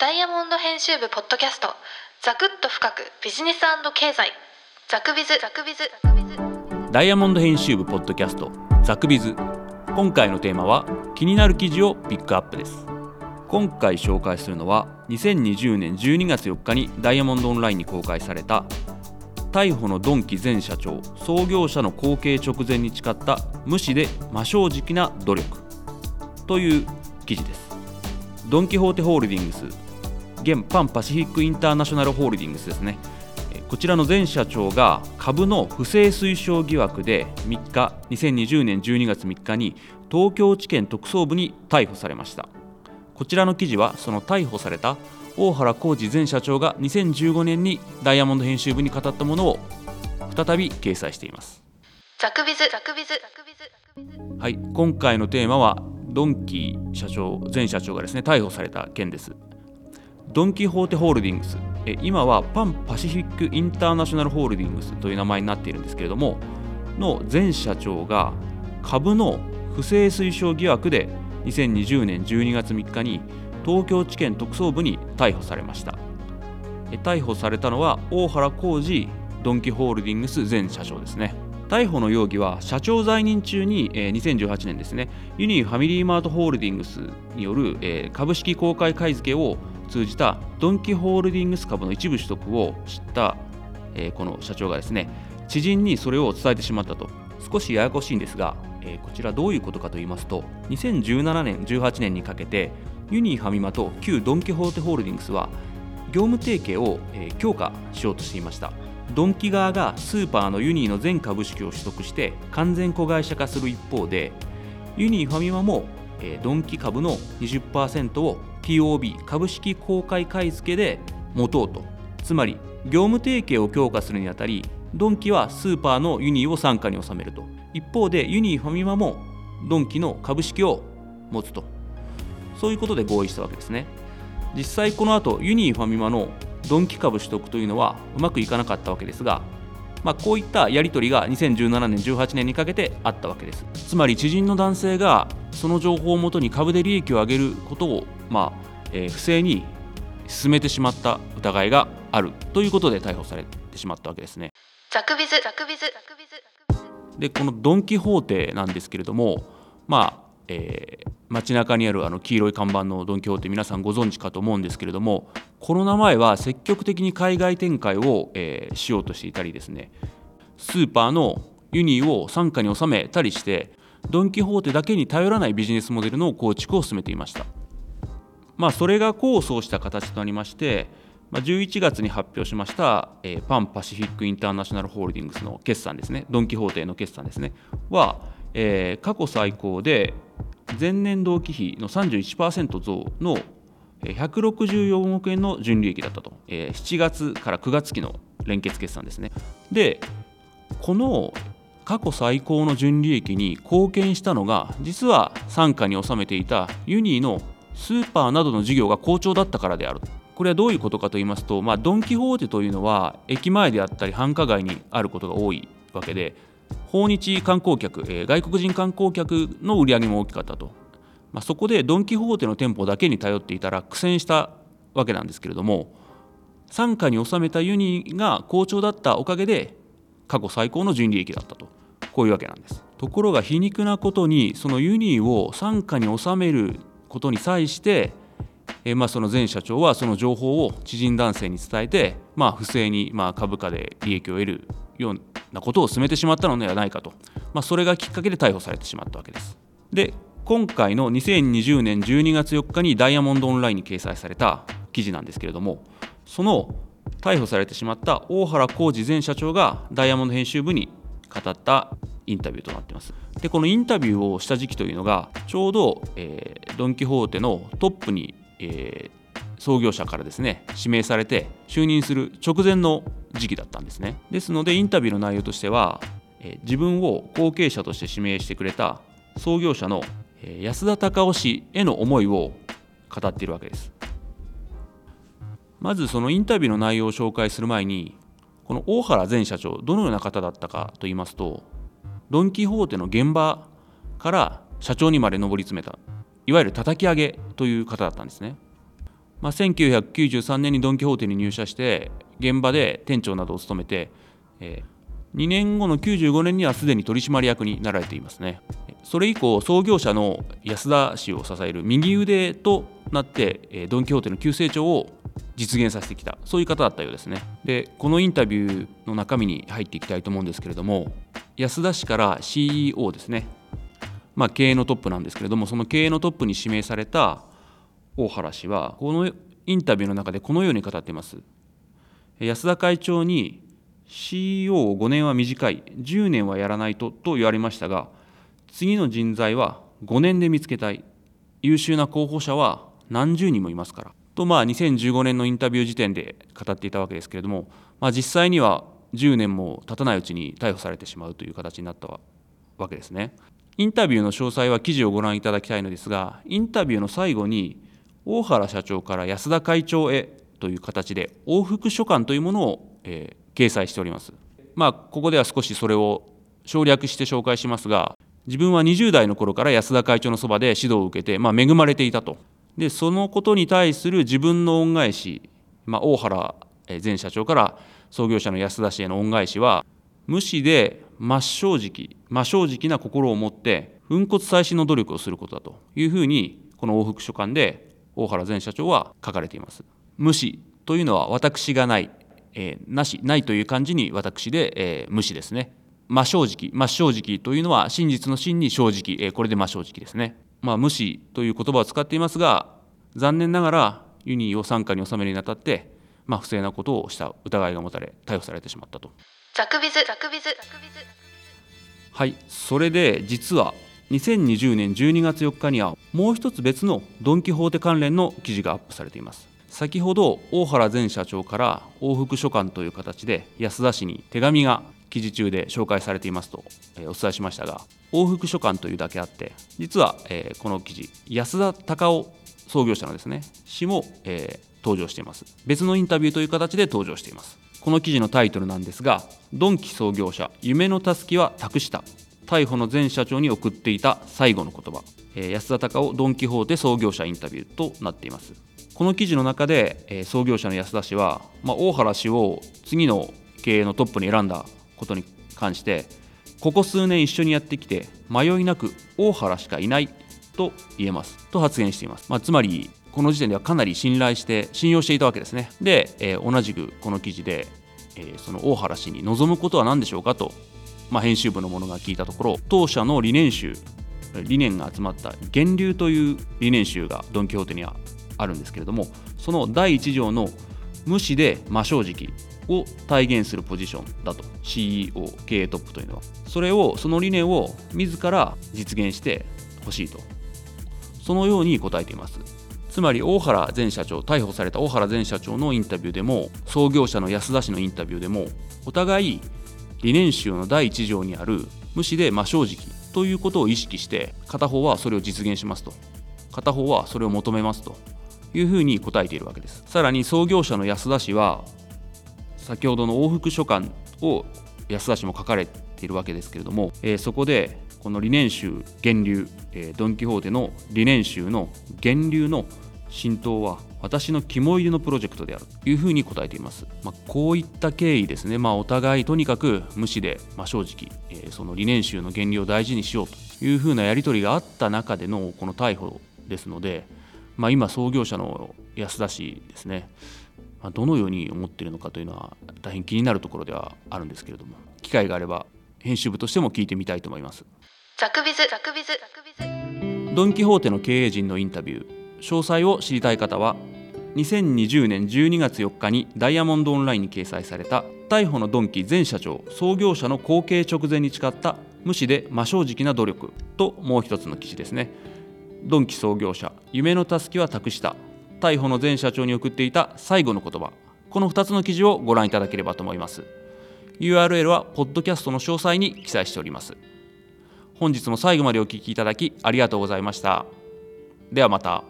ダイヤモンド編集部ポッドキャスト。ザクッと深く。ビジネス経済。ザクビズ。ザクビズ。ザクビズダイヤモンド編集部ポッドキャスト。ザクビズ。今回のテーマは気になる記事をピックアップです。今回紹介するのは2020年12月4日にダイヤモンドオンラインに公開された逮捕のドンキ前社長創業者の後継直前に誓った無視で真正直な努力という記事です。ドン・キホーテホールディングス現パンパシフィックインターナショナルホールディングスですね。こちらの前社長が株の不正推奨疑惑で3日2020年12月3日に東京地検特捜部に逮捕されました。こちらの記事はその逮捕された大原浩二前社長が2015年にダイヤモンド編集部に語ったものを再び掲載しています。ザクビズザクビズザクビズ。はい今回のテーマはドンキ社長前社長がですね逮捕された件ですドン・キホーテホールディングス。今はパンパシフィックインターナショナルホールディングスという名前になっているんですけれどもの前社長が株の不正推奨疑惑で2020年12月3日に東京地検特捜部に逮捕されました。逮捕されたのは大原浩二ドンキホールディングス前社長ですね。逮捕の容疑は社長在任中に、えー、2018年ですね。ユニーファミリーマートホールディングスによる、え、株式公開買い付けを通じたドンキホールディングス株の一部取得を知った、えー、この社長がですね知人にそれを伝えてしまったと。少しややこしいんですが、えー、こちらどういうことかと言いますと2017年18年にかけてユニーファミマと旧ドン・キホーテホールディングスは業務提携を、えー、強化しようとしていました。ドンキ側がスーパーのユニーの全株式を取得して完全子会社化する一方でユニーファミマも、ドンキ株の20%を TOB 株式公開買付で持とうと。つまり業務提携を強化するにあたりドンキはスーパーのユニーを傘下に収めると。一方でユニーファミマもドンキの株式を持つと。そういうことで合意したわけですね。実際この後ユニーファミマのドンキ株取得というのはうまくいかなかったわけですが、まあ、こういったやり取りが2017年18年にかけてあったわけです。つまり知人の男性がその情報をもとに株で利益を上げることを、まあえー、不正に進めてしまった疑いがあるということで逮捕されてしまったわけですね。ザクビズ。ザクビズ。ザクビズ。でこのドン・キホーテなんですけれどもまあえー、街中にあるあの黄色い看板のドン・キホーテ皆さんご存知かと思うんですけれどもコロナ前は積極的に海外展開を、えー、しようとしていたりですねスーパーのユニーを傘下に収めたりしてドン・キホーテだけに頼らないビジネスモデルの構築を進めていました。まあそれが功を奏した形となりましてま11月に発表しました、えー、パンパシフィックインターナショナルホールディングスの決算ですねドン・キホーテの決算ですねは、えー、過去最高で前年同期比の31%増の164億円の純利益だったと、えー、7月から9月期の連結決算ですね。でこの過去最高の純利益に貢献したのが実は傘下に収めていたユニーのスーパーなどの事業が好調だったからであるこれはどういうことかと言いますと、まあ、ドン・キホーテというのは駅前であったり繁華街にあることが多いわけで訪日観光客、えー、外国人観光客の売り上げも大きかったと、まあ、そこでドン・キホーテの店舗だけに頼っていたら苦戦したわけなんですけれども傘下に収めたユニが好調だったおかげで過去最高の純利益だったと。こういうわけなんです。ところが皮肉なことにそのユニを傘下に収めることに際してえまあ、その前社長はその情報を知人男性に伝えて、まあ、不正にまあ株価で利益を得るようなことを進めてしまったのではないかと、まあ、それがきっかけで逮捕されてしまったわけです。で今回の2020年12月4日にダイヤモンドオンラインに掲載された記事なんですけれどもその逮捕されてしまった大原浩二前社長がダイヤモンド編集部に語ったインタビューとなっていますでこのインタビューをした時期というのがちょうど、えー、ドン・キホーテのトップに、えー、創業者からですね指名されて就任する直前の時期だったんですね。ですのでインタビューの内容としては自分を後継者として指名してくれた創業者の安田隆夫氏への思いを語っているわけです。まずそのインタビューの内容を紹介する前にこの大原前社長どのような方だったかと言いますとドン・キホーテの現場から社長にまで上り詰めたいわゆる叩き上げという方だったんですね。まあ、1993年にドン・キホーテに入社して現場で店長などを務めて、えー、2年後の95年にはすでに取締役になられていますね。それ以降創業者の安田氏を支える右腕となって、えー、ドン・キホーテの急成長を実現させてきた。そういう方だったようですね。でこのインタビューの中身に入っていきたいと思うんですけれども安田氏から CEO ですね。まあ経営のトップなんですけれどもその経営のトップに指名された大原氏はこのインタビューの中でこのように語っています。安田会長に CEO を5年は短い10年はやらないとと言われましたが次の人材は5年で見つけたい。優秀な候補者は何十人もいますから。とまあ2015年のインタビュー時点で語っていたわけですけれども、まあ、実際には10年も経たないうちに逮捕されてしまうという形になったわけですね。インタビューの詳細は記事をご覧いただきたいのですがインタビューの最後に大原社長から安田会長へという形で往復書簡というものを、えー、掲載しております。まあ、ここでは少しそれを省略して紹介しますが自分は20代の頃から安田会長のそばで指導を受けて、まあ、恵まれていたとでそのことに対する自分の恩返し、まあ、大原前社長から創業者の安田氏への恩返しは無視で真正直真正直な心を持って粉骨砕身の努力をすることだというふうにこの往復書簡で大原前社長は書かれています。無視というのは私がない、えー、なしないという感じに私で、えー、無視ですね。真正直真正直というのは真実の真に正直、えー、これで真正直ですね。まあ、無視という言葉を使っていますが残念ながらユニーを傘下に収めるにあたって、まあ、不正なことをした疑いが持たれ逮捕されてしまったと。ザクビズザクビズはいそれで実は2020年12月4日にはもう一つ別のドン・キホーテ関連の記事がアップされています。先ほど大原前社長から往復書簡という形で安田氏に手紙が記事中で紹介されていますと、お伝えしましたが往復書簡というだけあって実は、この記事安田隆夫創業者のですね氏も、登場しています。別のインタビューという形で登場しています。この記事のタイトルなんですがドンキ創業者夢のたすきは託した。逮捕の前社長に送っていた最後の言葉、えー、安田隆夫ドン・キホーテ創業者インタビューとなっています。この記事の中で、えー、創業者の安田氏は、まあ、大原氏を次の経営のトップに選んだことに関してここ数年一緒にやってきて迷いなく大原しかいないと言えます。と発言しています、まあ、つまりこの時点ではかなり信頼して信用していたわけですね。で、えー、同じくこの記事で、えー、その大原氏に望むことは何でしょうかとまあ、編集部の者が聞いたところ当社の理念集理念が集まった「源流」という理念集がドン・キホーテにはあるんですけれどもその第1条の「無視で真正直」を体現するポジションだと CEO 経営トップというのはそれをその理念を自ら実現してほしいとそのように答えています。つまり大原前社長逮捕された大原前社長のインタビューでも創業者の安田氏のインタビューでもお互い理念集の第1条にある無視で真正直ということを意識して片方はそれを実現しますと。片方はそれを求めますというふうに答えているわけです。さらに創業者の安田氏は先ほどの往復書簡を安田氏も書かれているわけですけれども、えー、そこでこの理念集源流、えー、ドン・キホーテの理念集の源流の浸透は私の肝入りのプロジェクトであるというふうに答えています、まあ、こういった経緯ですね、まあ、お互いとにかく無視で、まあ、正直、えー、その理念集の原理を大事にしようというふうなやり取りがあった中でのこの逮捕ですので、まあ、今創業者の安田氏ですね、まあ、どのように思っているのかというのは大変気になるところではあるんですけれども機会があれば編集部としても聞いてみたいと思います。ザクビズザクビズザクビズ。ドン・キホーテの経営陣のインタビュー詳細を知りたい方は2020年12月4日にダイヤモンドオンラインに掲載された逮捕のドンキ前社長創業者の後継直前に誓った無視で真正直な努力ともう一つの記事ですね。ドンキ創業者夢のたすきは託した逮捕の前社長に送っていた最後の言葉。この2つの記事をご覧いただければと思います。URL はポッドキャストの詳細に記載しております。本日も最後までお聴きいただきありがとうございました。ではまた。